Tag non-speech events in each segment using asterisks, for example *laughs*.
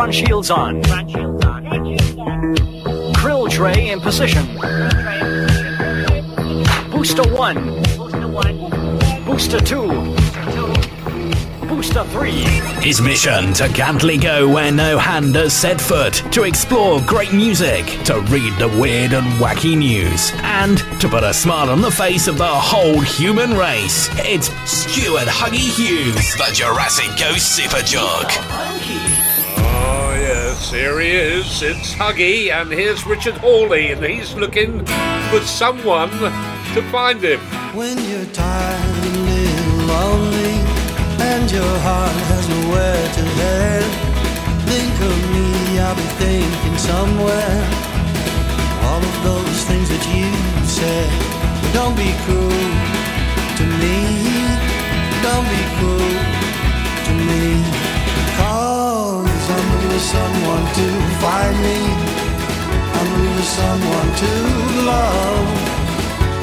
Front shields on. Krill tray in position. Booster 1. Booster 2. Booster 3. His mission to Cantley go where no hand has set foot, to explore great music, to read the weird and wacky news, and to put a smile on the face of the whole human race. It's Stuart Huggy Hughes, the Jurassic Ghost Super Jug. Here he is. It's Huggy, and here's Richard Hawley, and he's looking for someone to find him. When you're tired and lonely, and your heart has nowhere to head, think of me, I'll be thinking somewhere. All of those things that you said, don't be cruel to me. Don't be cruel to me. Cause I'm looking someone to find me. I'm looking for someone to love.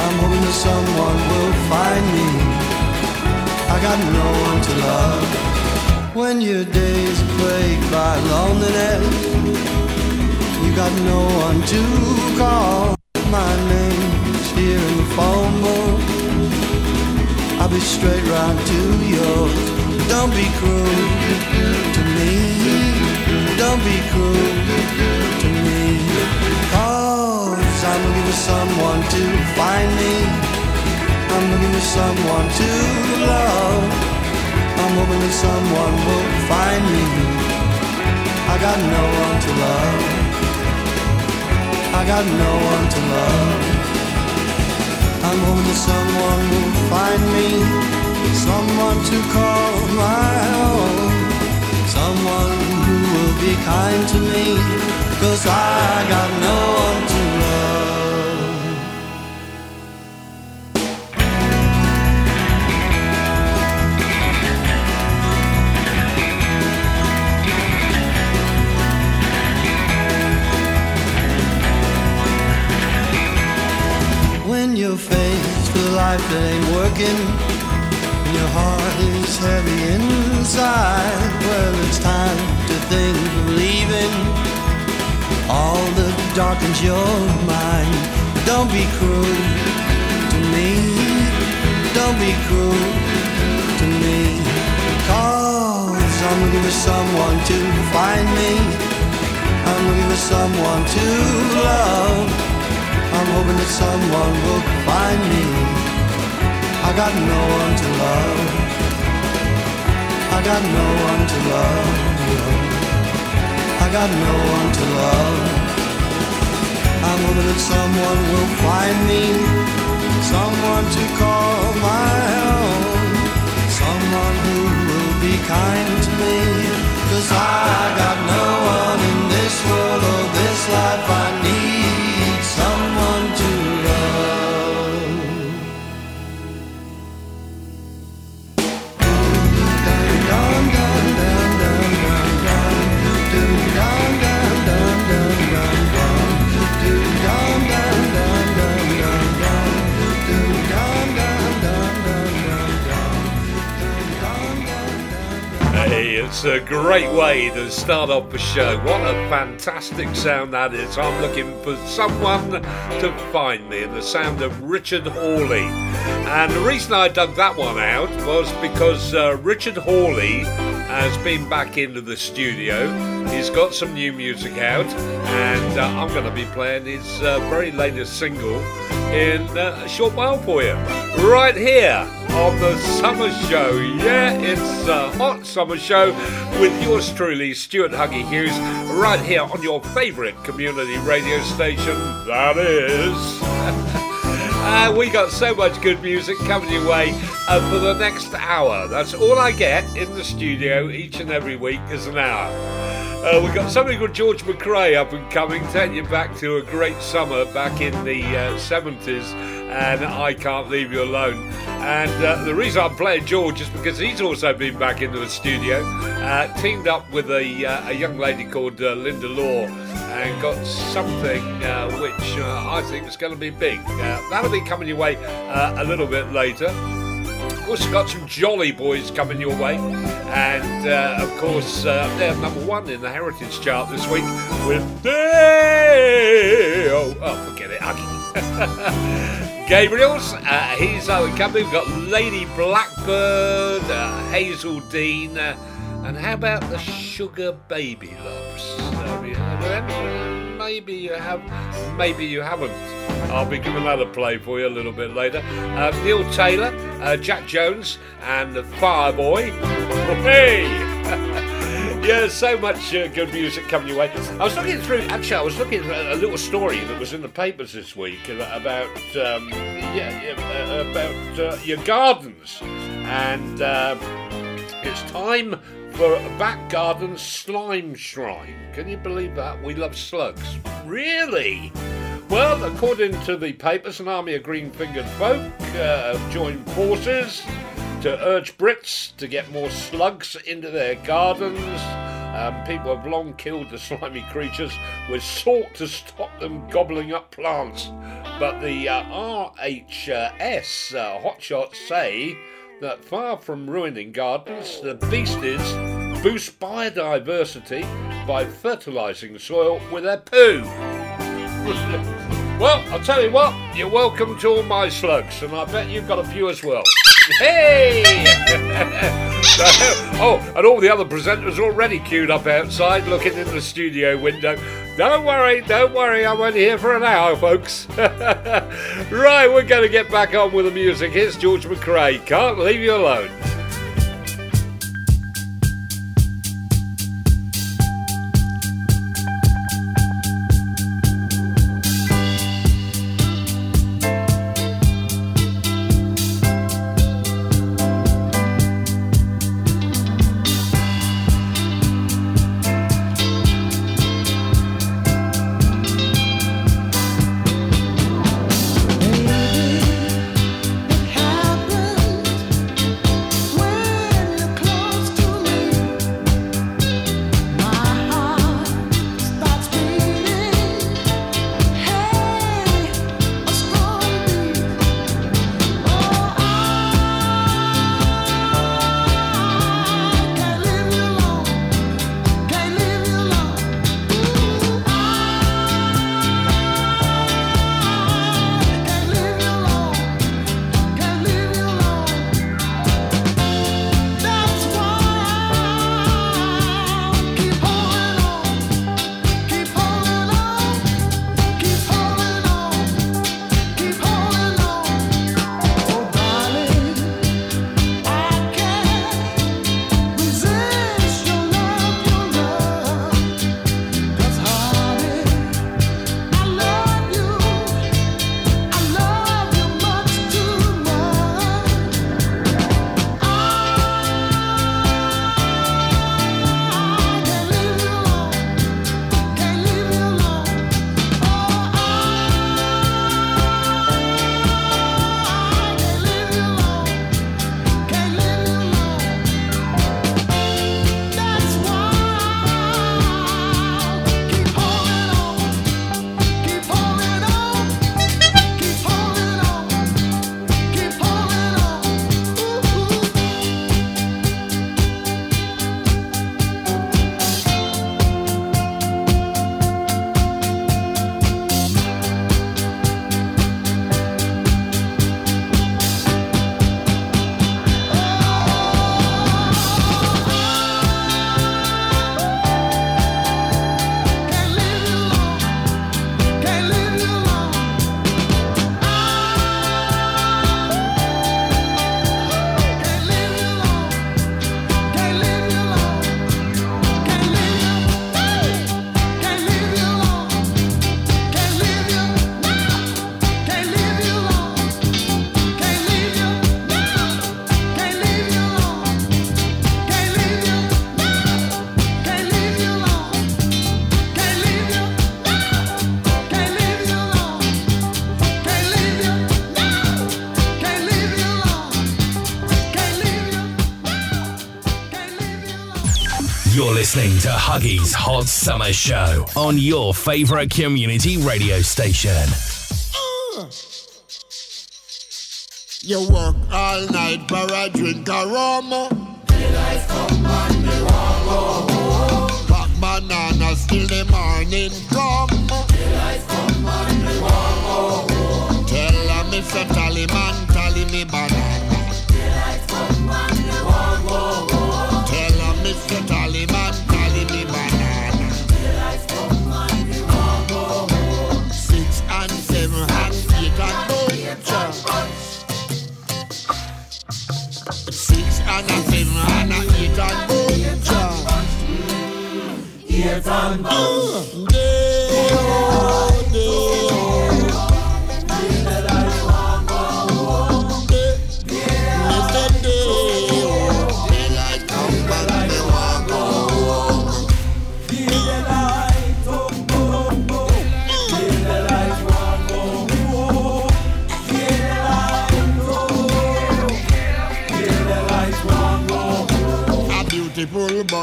I'm hoping that someone will find me. I got no one to love. When your days are plagued by loneliness, you got no one to call. My name's here in the phone book. I'll be straight round to yours. Don't be cruel. Don't be cruel to me. Cause I'm looking for someone to find me. I'm looking for someone to love. I'm hoping that someone will find me. I got no one to love. I got no one to love. I'm hoping that someone will find me. Someone to call my own. Someone who will be kind to me. Cause I got no one to love. When you're faced with life that ain't working, your heart is heavy inside, well, it's time to think of leaving all that darkens your mind. Don't be cruel to me. Don't be cruel to me. Cause I'm looking for someone to find me. I'm looking for someone to love. I'm hoping that someone will find me. I got no one to love. I got no one to love. I got no one to love. I'm hoping that someone will find me. Someone to call my own. Someone who will be kind to me. Cause I got no one in this world or this life I need It's a great way to start off the show. What a fantastic sound that is. I'm looking for someone to find me, and the sound of Richard Hawley. And the reason I dug that one out was because uh, Richard Hawley has been back into the studio. He's got some new music out, and uh, I'm going to be playing his uh, very latest single in uh, a short while for you. Right here on the summer show. Yeah, it's a hot summer show with yours truly, Stuart Huggy Hughes, right here on your favourite community radio station. That is. *laughs* Uh, we got so much good music coming your way uh, for the next hour. That's all I get in the studio each and every week is an hour. Uh, we've got somebody called George McCrae up and coming, taking you back to a great summer back in the uh, 70s, and I Can't Leave You Alone. And uh, the reason I'm playing George is because he's also been back into the studio, uh, teamed up with a, uh, a young lady called uh, Linda Law, and got something uh, which uh, I think is going to be big. That'll be coming your way a little bit later. course, we've got some jolly boys coming your way. And, uh, of course, uh, they're number one in the Heritage chart this week with Dale. Oh, forget it. *laughs* Gabriels, uh, he's our company. We've got Lady Blackbird, uh, Hazell Dean, uh, and how about the Sugar Baby Loves? Uh, maybe you have, maybe you haven't. I'll be giving that a play for you a little bit later. Uh, Neil Taylor, uh, Jack Jones, and the Fireboy. *laughs* Hey! Yeah, so much uh, good music coming your way. I was looking through, actually, I was looking at a little story that was in the papers this week about, um, yeah, yeah uh, about uh, your gardens. And uh, it's time for a back garden slime shrine. Can you believe that? We love slugs. Really? Well, according to the papers, an army of green fingered folk uh, have joined forces to urge Brits to get more slugs into their gardens. Um, people have long killed the *laughs* slimy creatures with salt to stop them gobbling up plants. But the uh, RHS uh, hotshots say that far from ruining gardens, the beasties boost biodiversity by fertilising soil with their poo. well, I'll tell you what, you're welcome to all my slugs, and I bet you've got a few as well. Hey! *laughs* oh, and all the other presenters already queued up outside looking in the studio window. Don't worry, don't worry, I'm only here for an hour, folks. *laughs* right, we're going to get back on with the music. Here's George McCrae. Can't leave you alone. Listening to Huggy's Hot Summer Show on your favorite community radio station. You work all night for a drink of rum. Daylight come and me want go home. Pack bananas till the morning come. Daylight come and me want go home. Tell her Mr. Tallyman, tally Ramadan.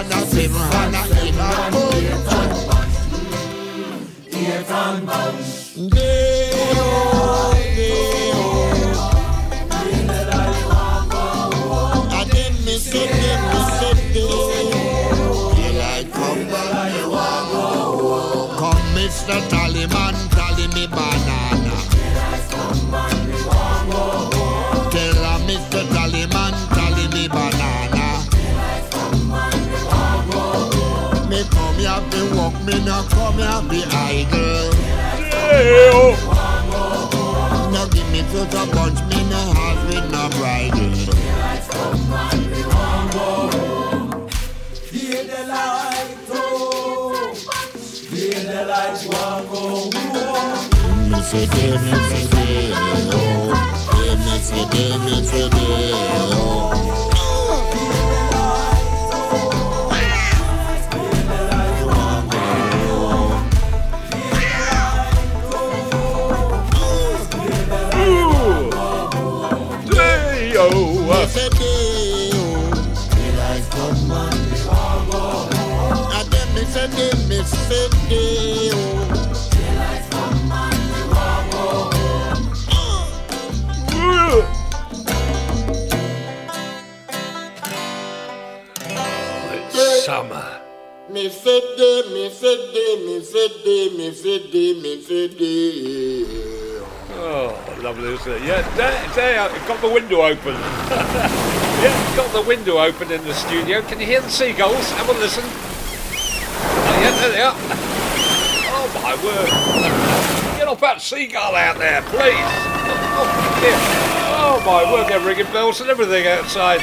and a sip and a sip and a Here from Bunch. Yeah. Sip them, sip them. You like come, come, Mr. Tallyman. me now come out the idol. No give me fruit a bunch, me No have with no bridle. Hear the light, oh, hear the light, go oh, me say, dear, oh. Summer. Me say day, me say day, me say day, me say day, me say day. Oh, lovely, isn't it? Yeah, there, there, got the window open. *laughs* yeah, got the window open in the studio. Can you hear the seagulls? Have a listen. Oh, yeah, there they are. *laughs* Oh, my word. Get off that seagull out there, please. *laughs* Oh, dear. oh my word, they're ringing bells and everything outside.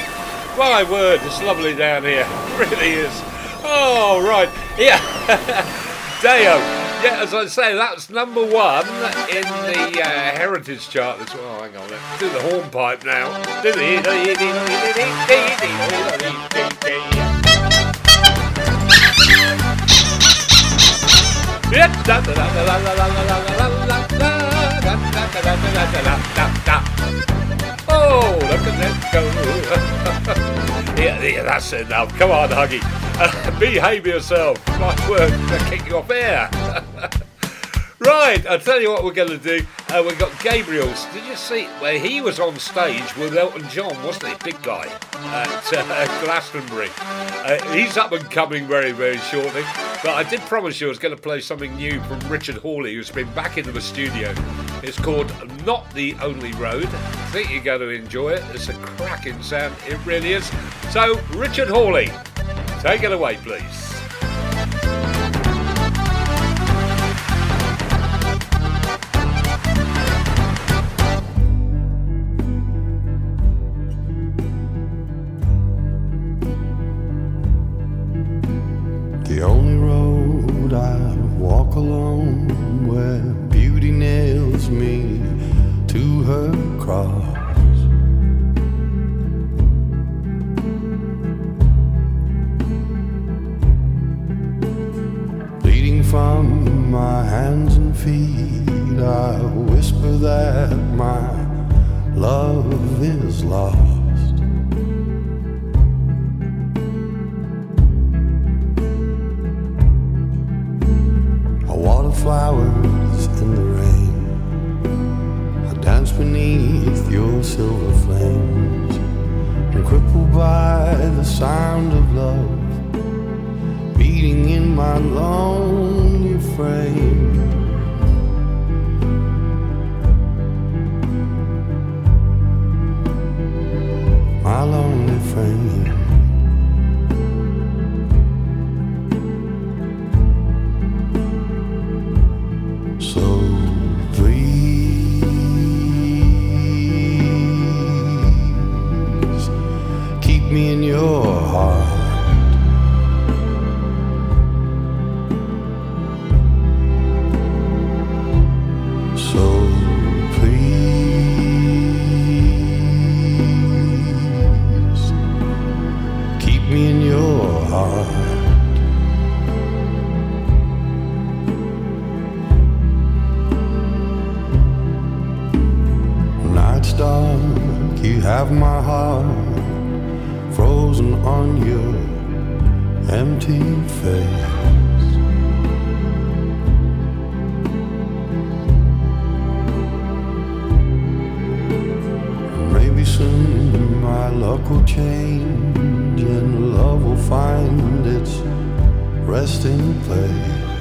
My word, it's lovely down here. *laughs* It really is. Oh, right. Yeah. *laughs* Deo. Yeah, as I say, that's number one in the uh, heritage chart. That's oh, hang on, let's do the hornpipe now. Do *laughs* the Oh, look at that go. *laughs* yeah, yeah, that's it now. Come on, Huggy. Uh, *laughs* behave yourself. My word, I'll kick you off air. *laughs* right, I'll tell you what we're going to do. Uh, we've got Gabriels. Did you see where he was on stage with Elton John, wasn't he? Big guy at uh, *laughs* Glastonbury. Uh, he's up and coming very, very shortly. But I did promise you I was going to play something new from Richard Hawley, who's been back into the studio. It's called Not the Only Road. I think you're going to enjoy it. It's a cracking sound. It really is. So, Richard Hawley, take it away, please. her cross. Bleeding from my hands and feet, I whisper that my love is lost. sound of love beating in my lonely frame. Same play.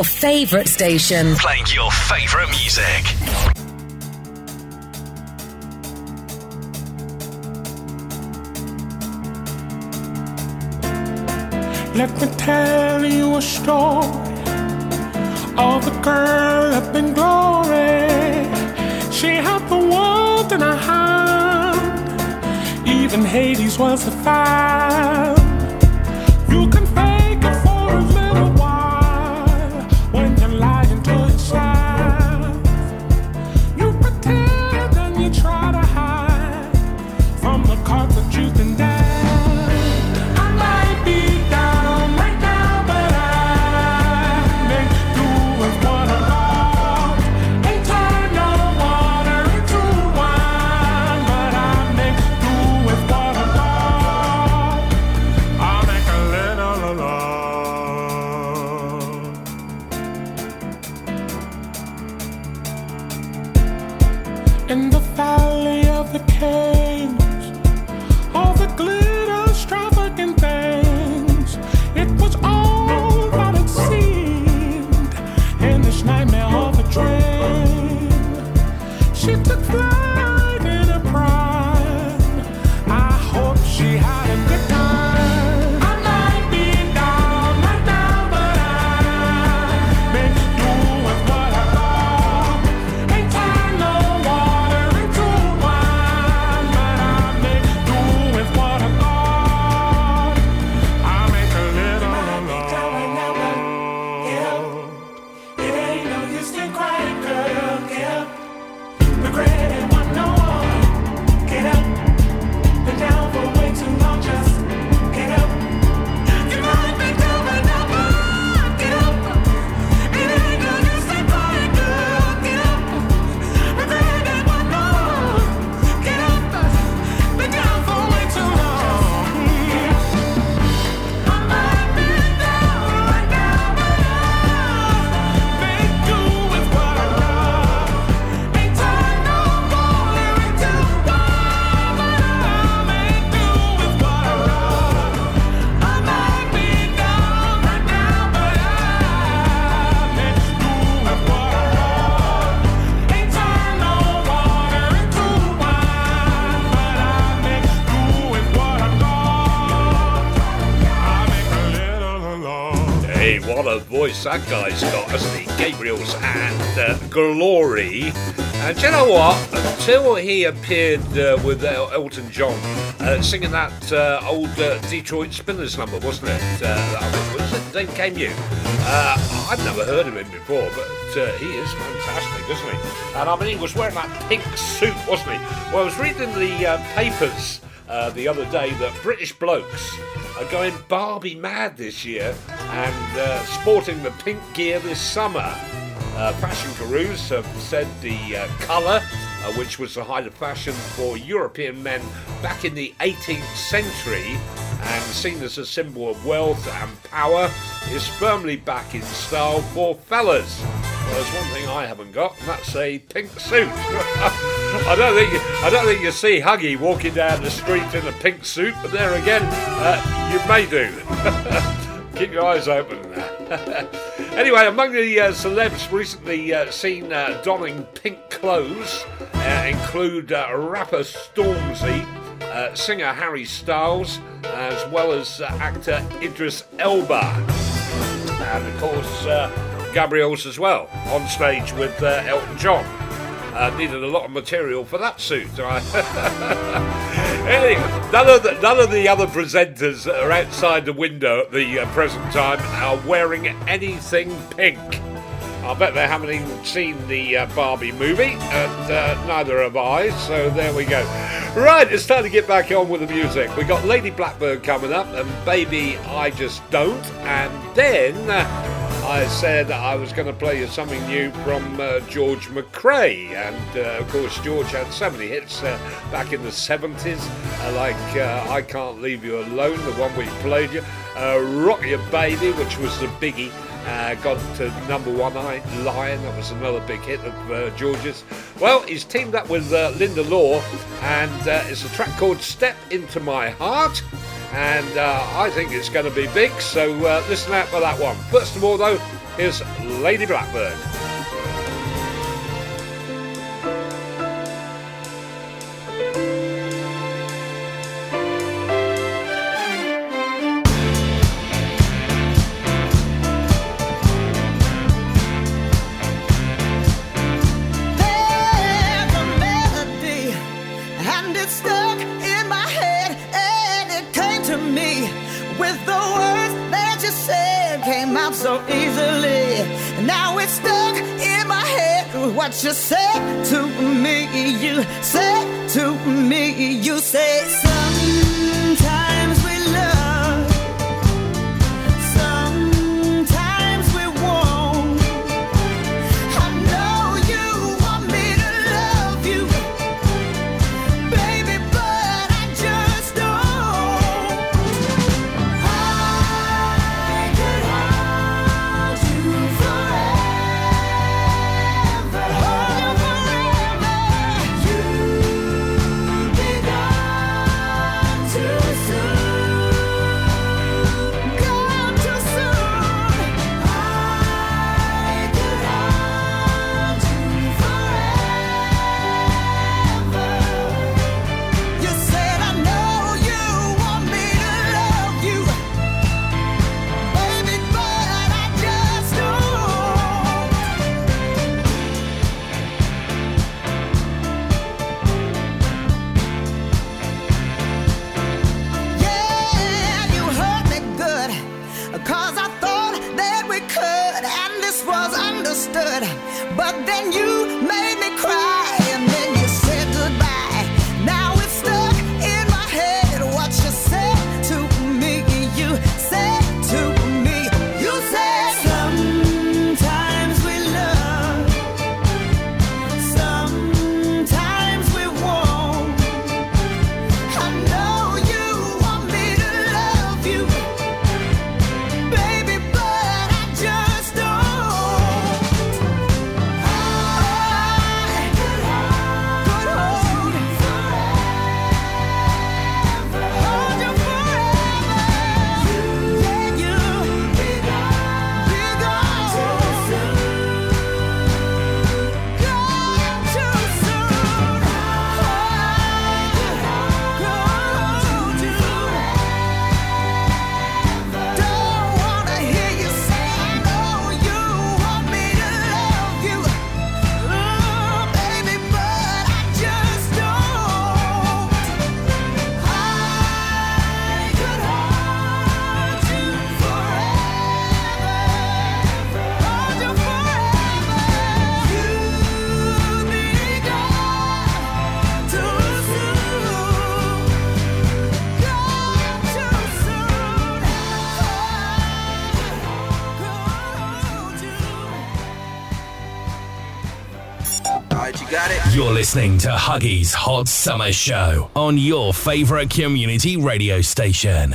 your favorite station. Playing your favorite music. Let me tell you a story of a girl up in glory. She had the world in her hand, even Hades was a fire. Voice that guy's got, hasn't he? Gabriels and uh, Glory. And you know what? Until he appeared uh, with Elton John uh, singing that uh, old uh, Detroit Spinners number, wasn't it? Uh, was it Then Came You? Uh, I've never heard of him before, but he is fantastic, isn't he? And I mean, he was wearing that pink suit, wasn't he? Well, I was reading the papers the other day that British blokes are going Barbie mad this year and uh, sporting the pink gear this summer. Uh, fashion gurus have said the uh, colour, uh, which was the height of fashion for European men back in the 18th century and seen as a symbol of wealth and power, is firmly back in style for fellas. Well, there's one thing I haven't got, and that's a pink suit. *laughs* I don't think I don't think you see Huggy walking down the street in a pink suit, but there again, uh, you may do. *laughs* Keep your eyes open. *laughs* anyway, among the uh, celebs recently uh, seen uh, donning pink clothes uh, include uh, rapper Stormzy, uh, singer Harry Styles, as well as actor Idris Elba, and of course Gabriels as well on stage with Elton John. Needed a lot of material for that suit. *laughs* Anyway, none of, the, none of the other presenters that are outside the window at the uh, present time are wearing anything pink. I bet they haven't even seen the uh, Barbie movie, and uh, neither have I, so there we go. Right, it's time to get back on with the music. We got Lady Blackbird coming up, and Baby I Just Don't, and then uh, I said I was going to play you something new from uh, George McCrae, and uh, of course, George had so many hits uh, back in the 70s, like I Can't Leave You Alone, the one we played you, Rock Your Baby, which was the biggie. Uh, got to number one I Lion, that was another big hit of uh, George's. Well, he's teamed up with uh, Linda Law, and uh, it's a track called Step Into My Heart. And uh, I think it's going to be big, so uh, listen out for that one. First of all, though, is Lady Blackbird. What you said to me. You said listening to Huggy's Hot Summer Show on your favorite community radio station.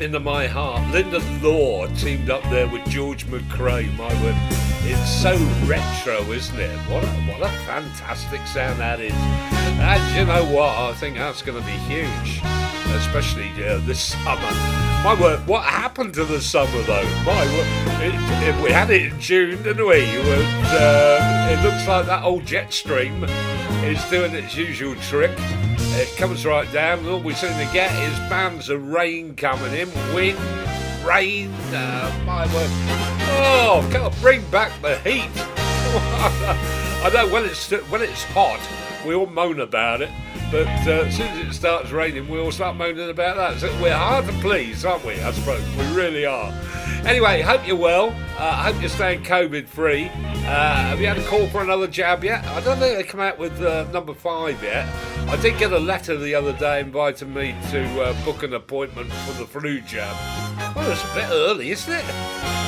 Into my heart. Linda Law teamed up there with George McCrae. My word, it's so retro, isn't it? What a, what a fantastic sound that is. And you know what? I think that's going to be huge. especially uh, this summer. My word, what happened to the summer though? My word, it, it, we had it in June, didn't we? And, uh, it looks like that old jet stream is doing its usual trick. It comes right down, and all we seem to get is bands of rain coming in, wind, rain. Uh, my word, oh, can't bring back the heat. *laughs* I know when it's when it's hot, we all moan about it. But uh, as soon as it starts raining, we all start moaning about that. So we're hard to please, aren't we? I suppose we really are. Anyway, hope you're well. Uh, hope you're staying COVID free. Uh, have you had a call for another jab yet? I don't think they come out with uh, number five yet. I did get a letter the other day inviting me to uh, book an appointment for the flu jab. Well, it's a bit early, isn't it?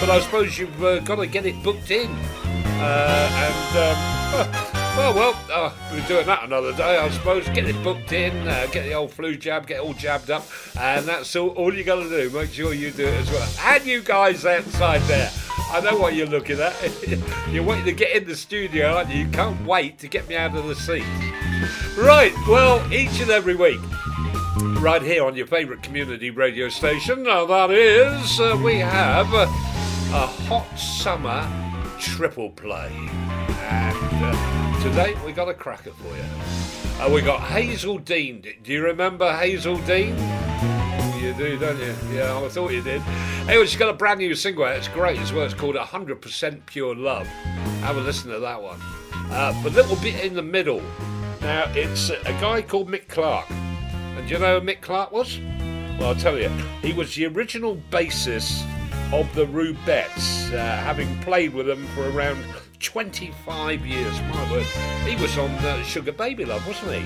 But I suppose you've uh, got to get it booked in. and. Um, *laughs* well, well, uh, we're doing that another day, I suppose. Get it booked in, uh, get the old flu jab, get all jabbed up, and that's all, all you got to do. Make sure you do it as well. And you guys outside there, I know what you're looking at. *laughs* you're waiting to get in the studio, aren't you? You can't wait to get me out of the seat. Right, well, each and every week, right here on your favourite community radio station, uh, that is, uh, we have a hot summer triple play. And uh, Today we got a cracker for you. Uh, we got Hazell Dean. Do you remember Hazell Dean? You do, don't you? Yeah, I thought you did. Anyway, she's got a brand new single out. It's great as well. It's called 100% Pure Love. Have a listen to that one. Uh, but little bit in the middle. Now, it's a guy called Mick Clarke. And do you know who Mick Clarke was? Well, I'll tell you. He was the original bassist of the Rubettes, uh, having played with them for around 25 years. My word. He was on uh, Sugar Baby Love, wasn't he?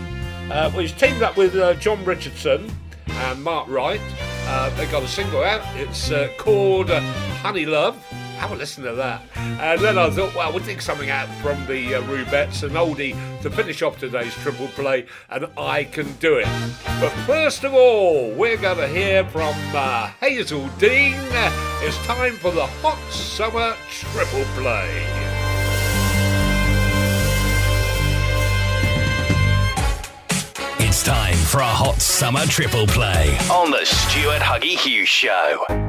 Uh, well, he's teamed up with uh, John Richardson and Mark Wright. Uh, they got a single out. It's uh, called uh, Honey Love. Have a listen to that. And then I thought, well, we'll dig something out from the uh, Rubettes, and oldie to finish off today's triple play, and I can do it. But first of all, we're going to hear from Hazell Dean. It's time for the Hot Summer Triple Play. Time for a hot summer triple play on the Stuart Huggy Hughes Show.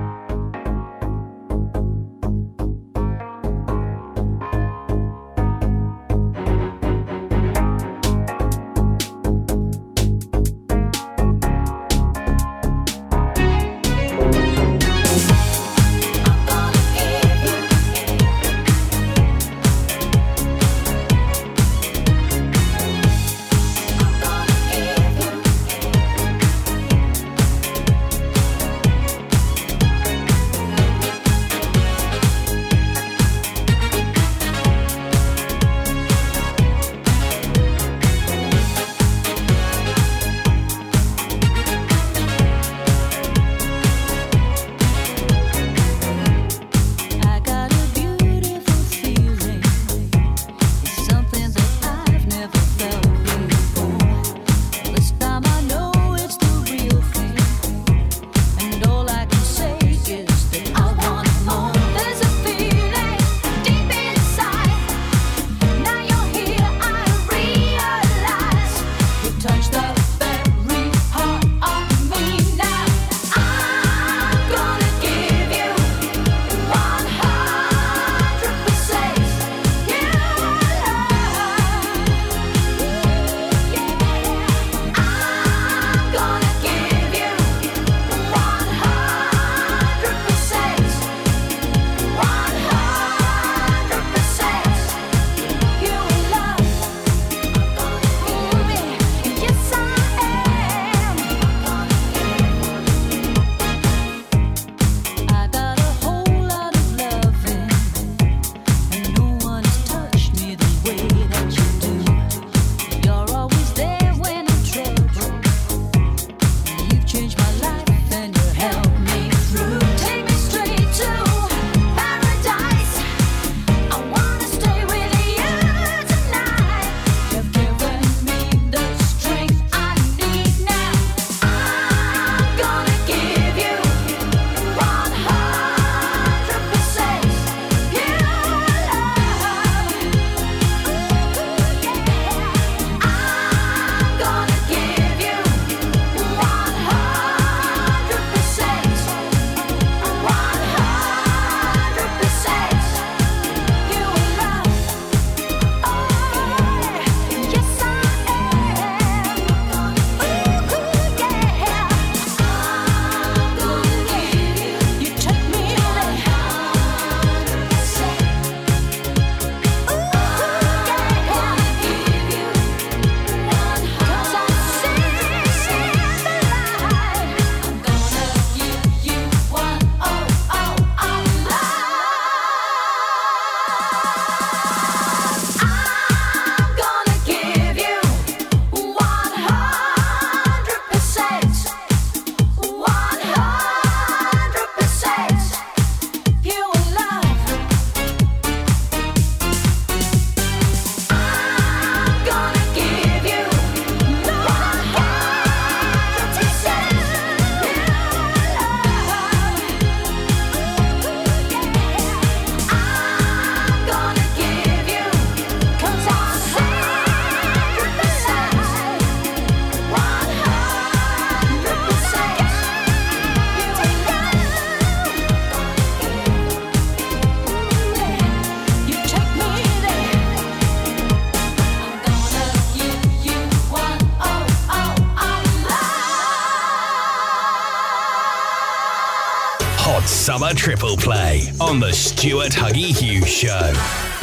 Play on the Stuart Huggy Hughes Show.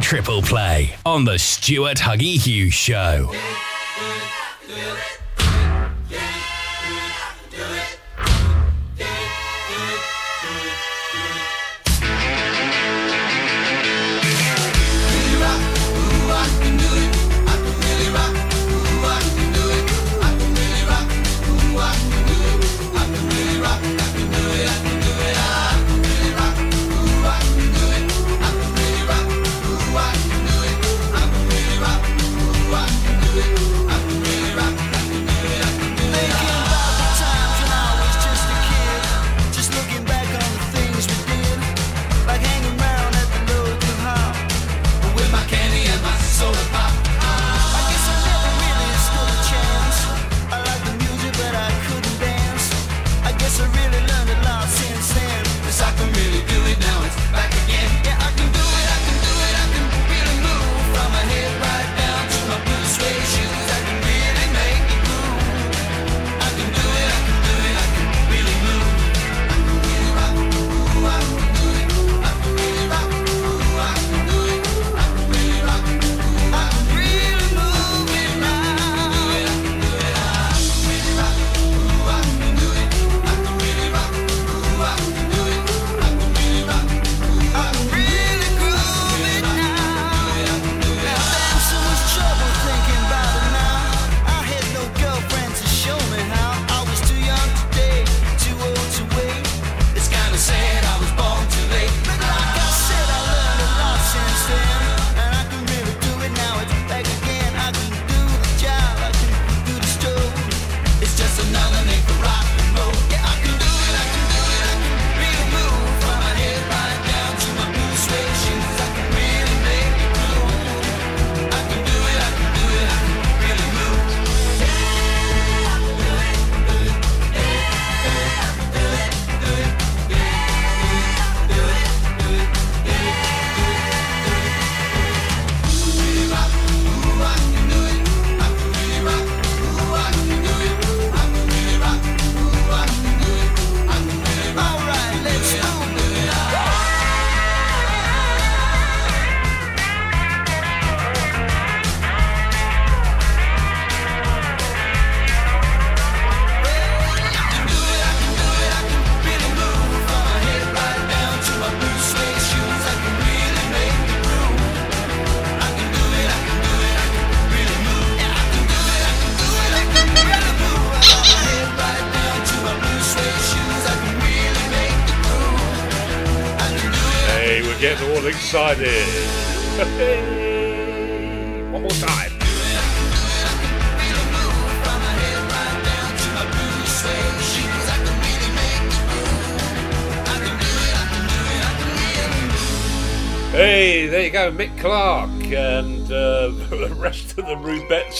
Triple Play on the Stuart Huggy Hughes Show.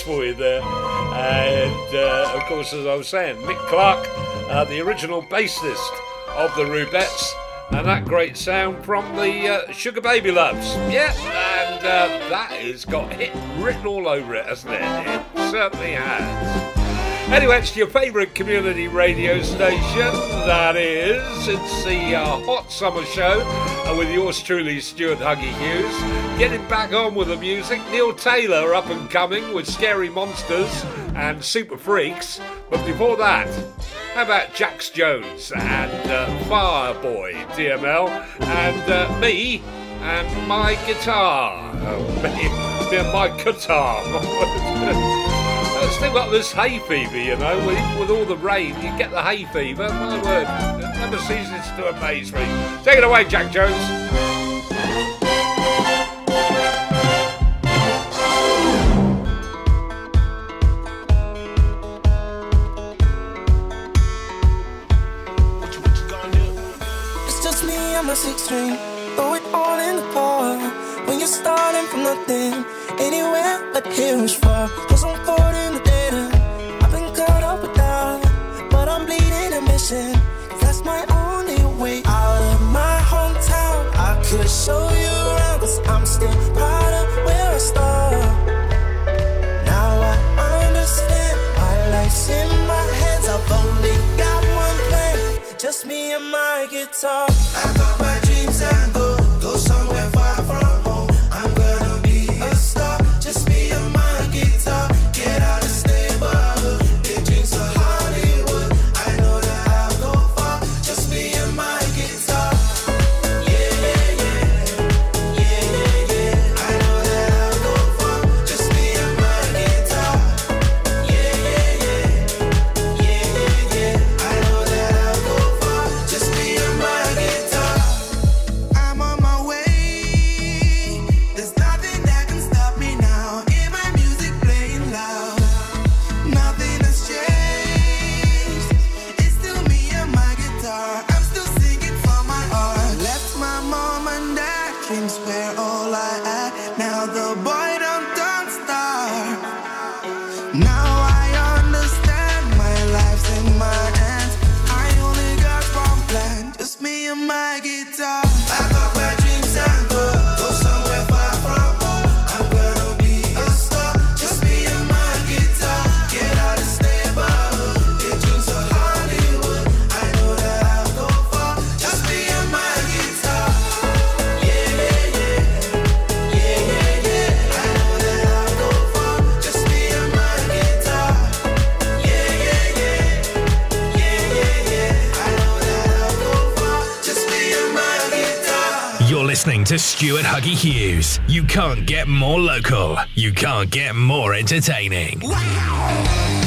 You there. And uh, of course, as I was saying, Mick Clarke, uh, the original bassist of the Rubettes, and that great sound from the uh, Loves, Yeah, and uh, that has got hit written all over it, hasn't it? It certainly has. Anyway, it's your favourite community radio station. That is, it's the uh, Hot Summer Show uh, with yours truly, Stuart Huggy Hughes. Getting back on with the music. Neil Taylor up and coming with Scary Monsters and Super Freaks. But before that, how about Jax Jones and uh, Fireboy DML and uh, me and my guitar? Me, *laughs* me and my guitar. *laughs* I've still got this hay fever, you know. With, with all the rain, you get the hay fever. My word, it never ceases to amaze me. Take it away, Jax Jones. It's just me and my six string. Throw it all in the car. When you're starting from nothing, anywhere but here is far. Cause I'm caught in the data. I've been caught up with that. But I'm bleeding and missing. That's my only way out of my hometown. I could show you around, cause I'm still proud of where I started. Now I understand my life's in my hands. I've only got one plan, just me and my guitar. I got my dreams and to Stuart Huggy Hughes. You can't get more local. You can't get more entertaining. She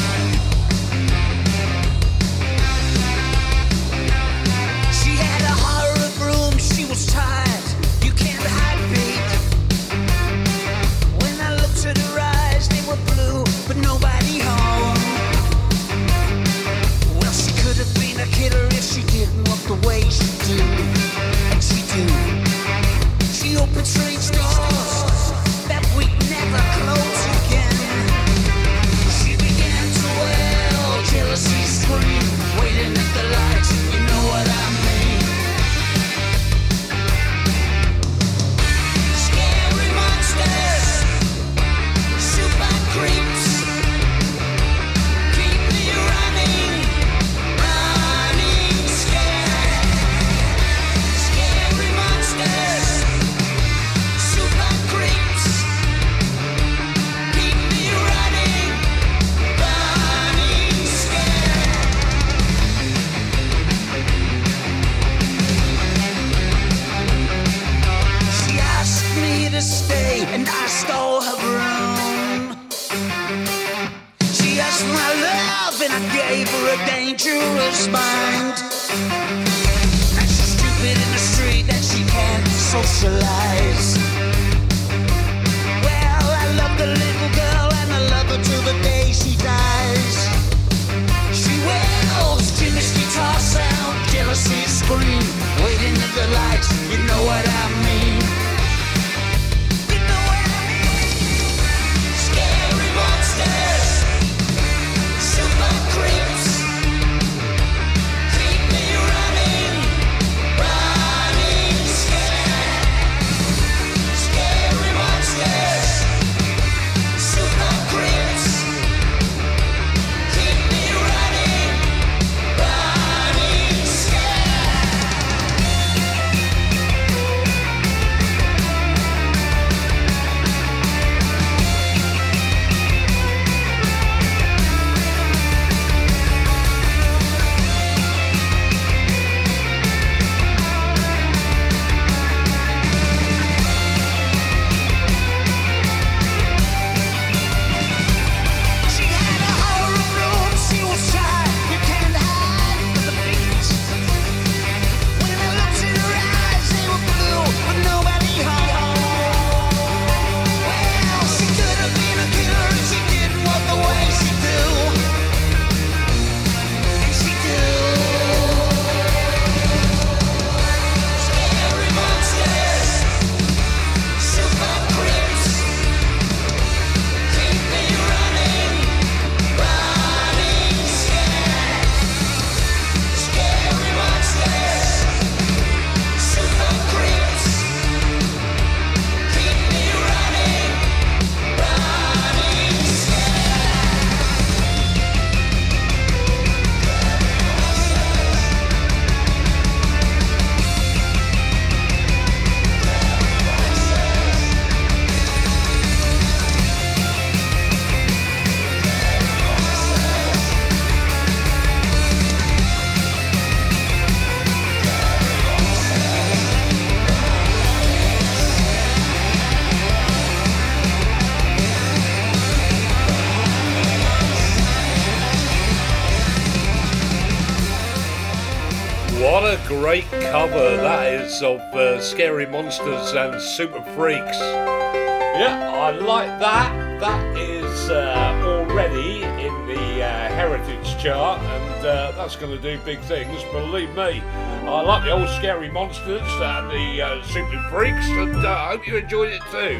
Scary Monsters and Super Freaks. Yeah, I like that. That is uh, already in the uh, Heritage chart, and uh, that's going to do big things, believe me. I like the old Scary Monsters and the uh, Super Freaks, and uh, I hope you enjoyed it too.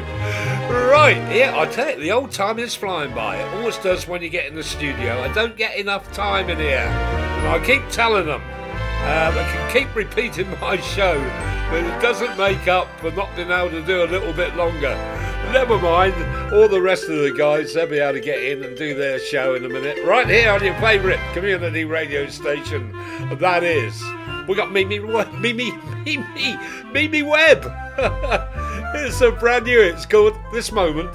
Right, yeah, I tell you, the old time is flying by. It always does when you get in the studio. I don't get enough time in here, and I keep telling them. Um, I can keep repeating *laughs* my show, but it doesn't make up for not being able to do a little bit longer. Never mind, all the rest of the guys, they'll be able to get in and do their show in a minute. Right here on your favourite community radio station, that is. We got Mimi, *laughs* Mimi, Mimi, Mimi Webb. *laughs* it's a brand new, it's called This Moment.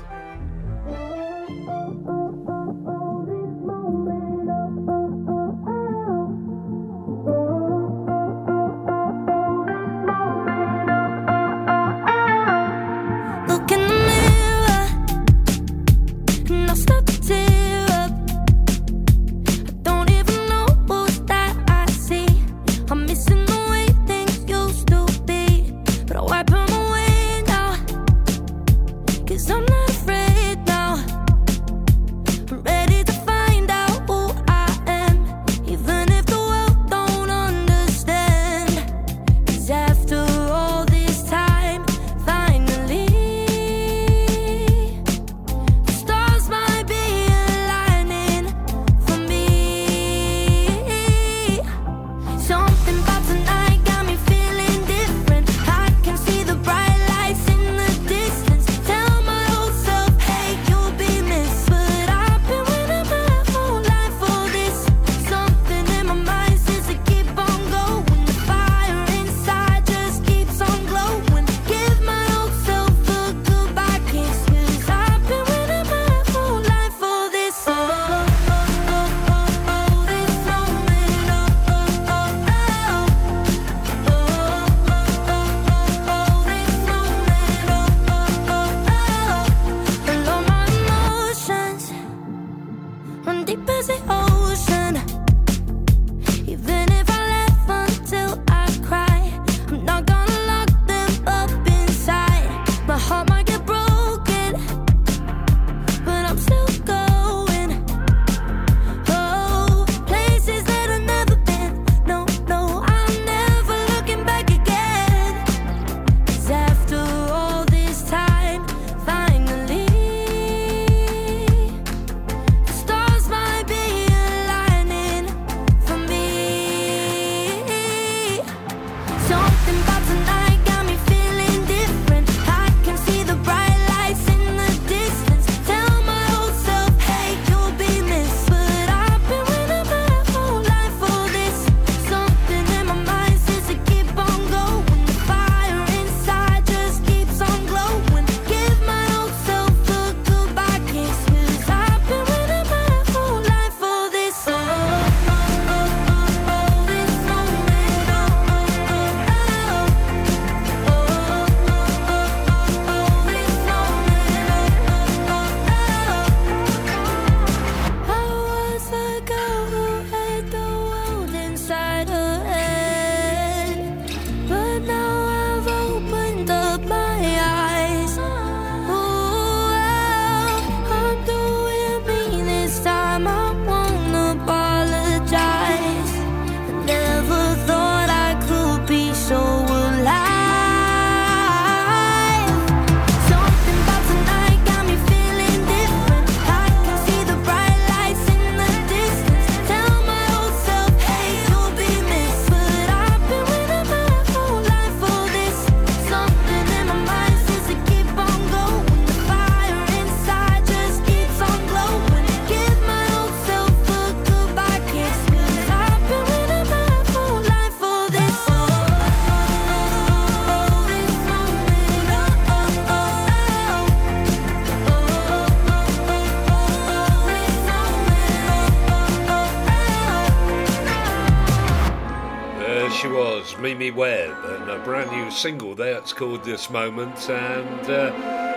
Single there. It's called This Moment. And uh,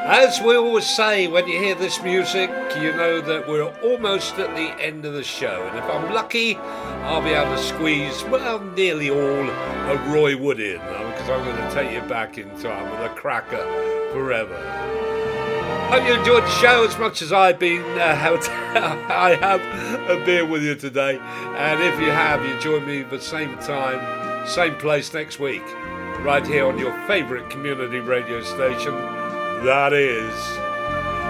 as we always say, when you hear this music, you know that we're almost at the end of the show. And if I'm lucky, I'll be able to squeeze, well, nearly all of Roy Wood in because I'm going to take you back in time with a cracker forever. Hope you enjoyed the show as much as I've been. Uh, *laughs* I have a beer with you today, and if you have, you join me at the same time, same place next week, right here on your favourite community radio station. That is.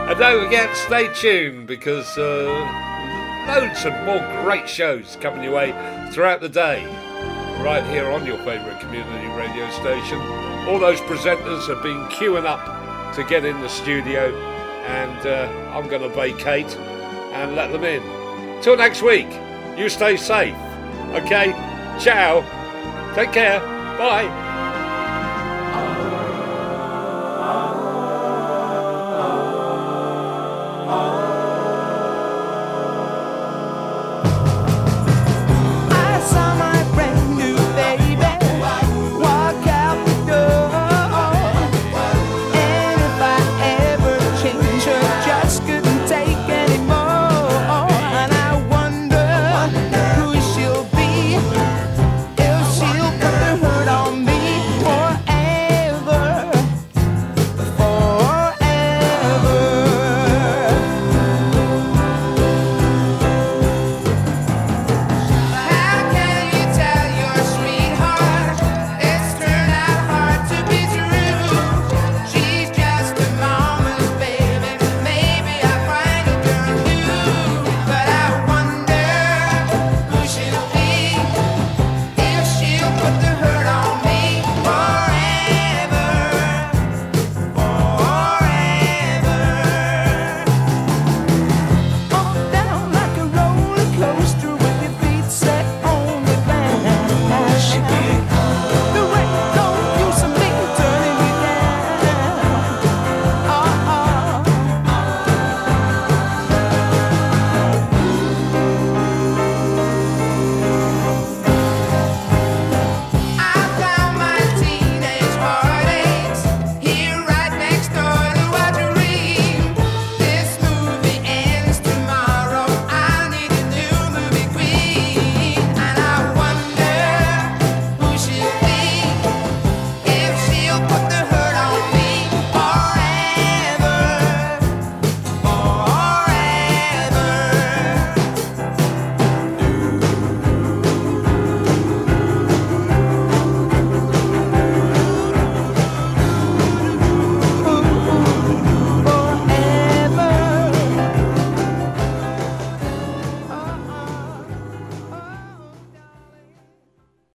And don't forget, stay tuned because uh, loads of more great shows coming your way throughout the day, right here on your favourite community radio station. All those presenters have been queuing up to get in the studio, and uh, I'm going to vacate and let them in. Till next week, you stay safe. Okay? Ciao. Take care. Bye.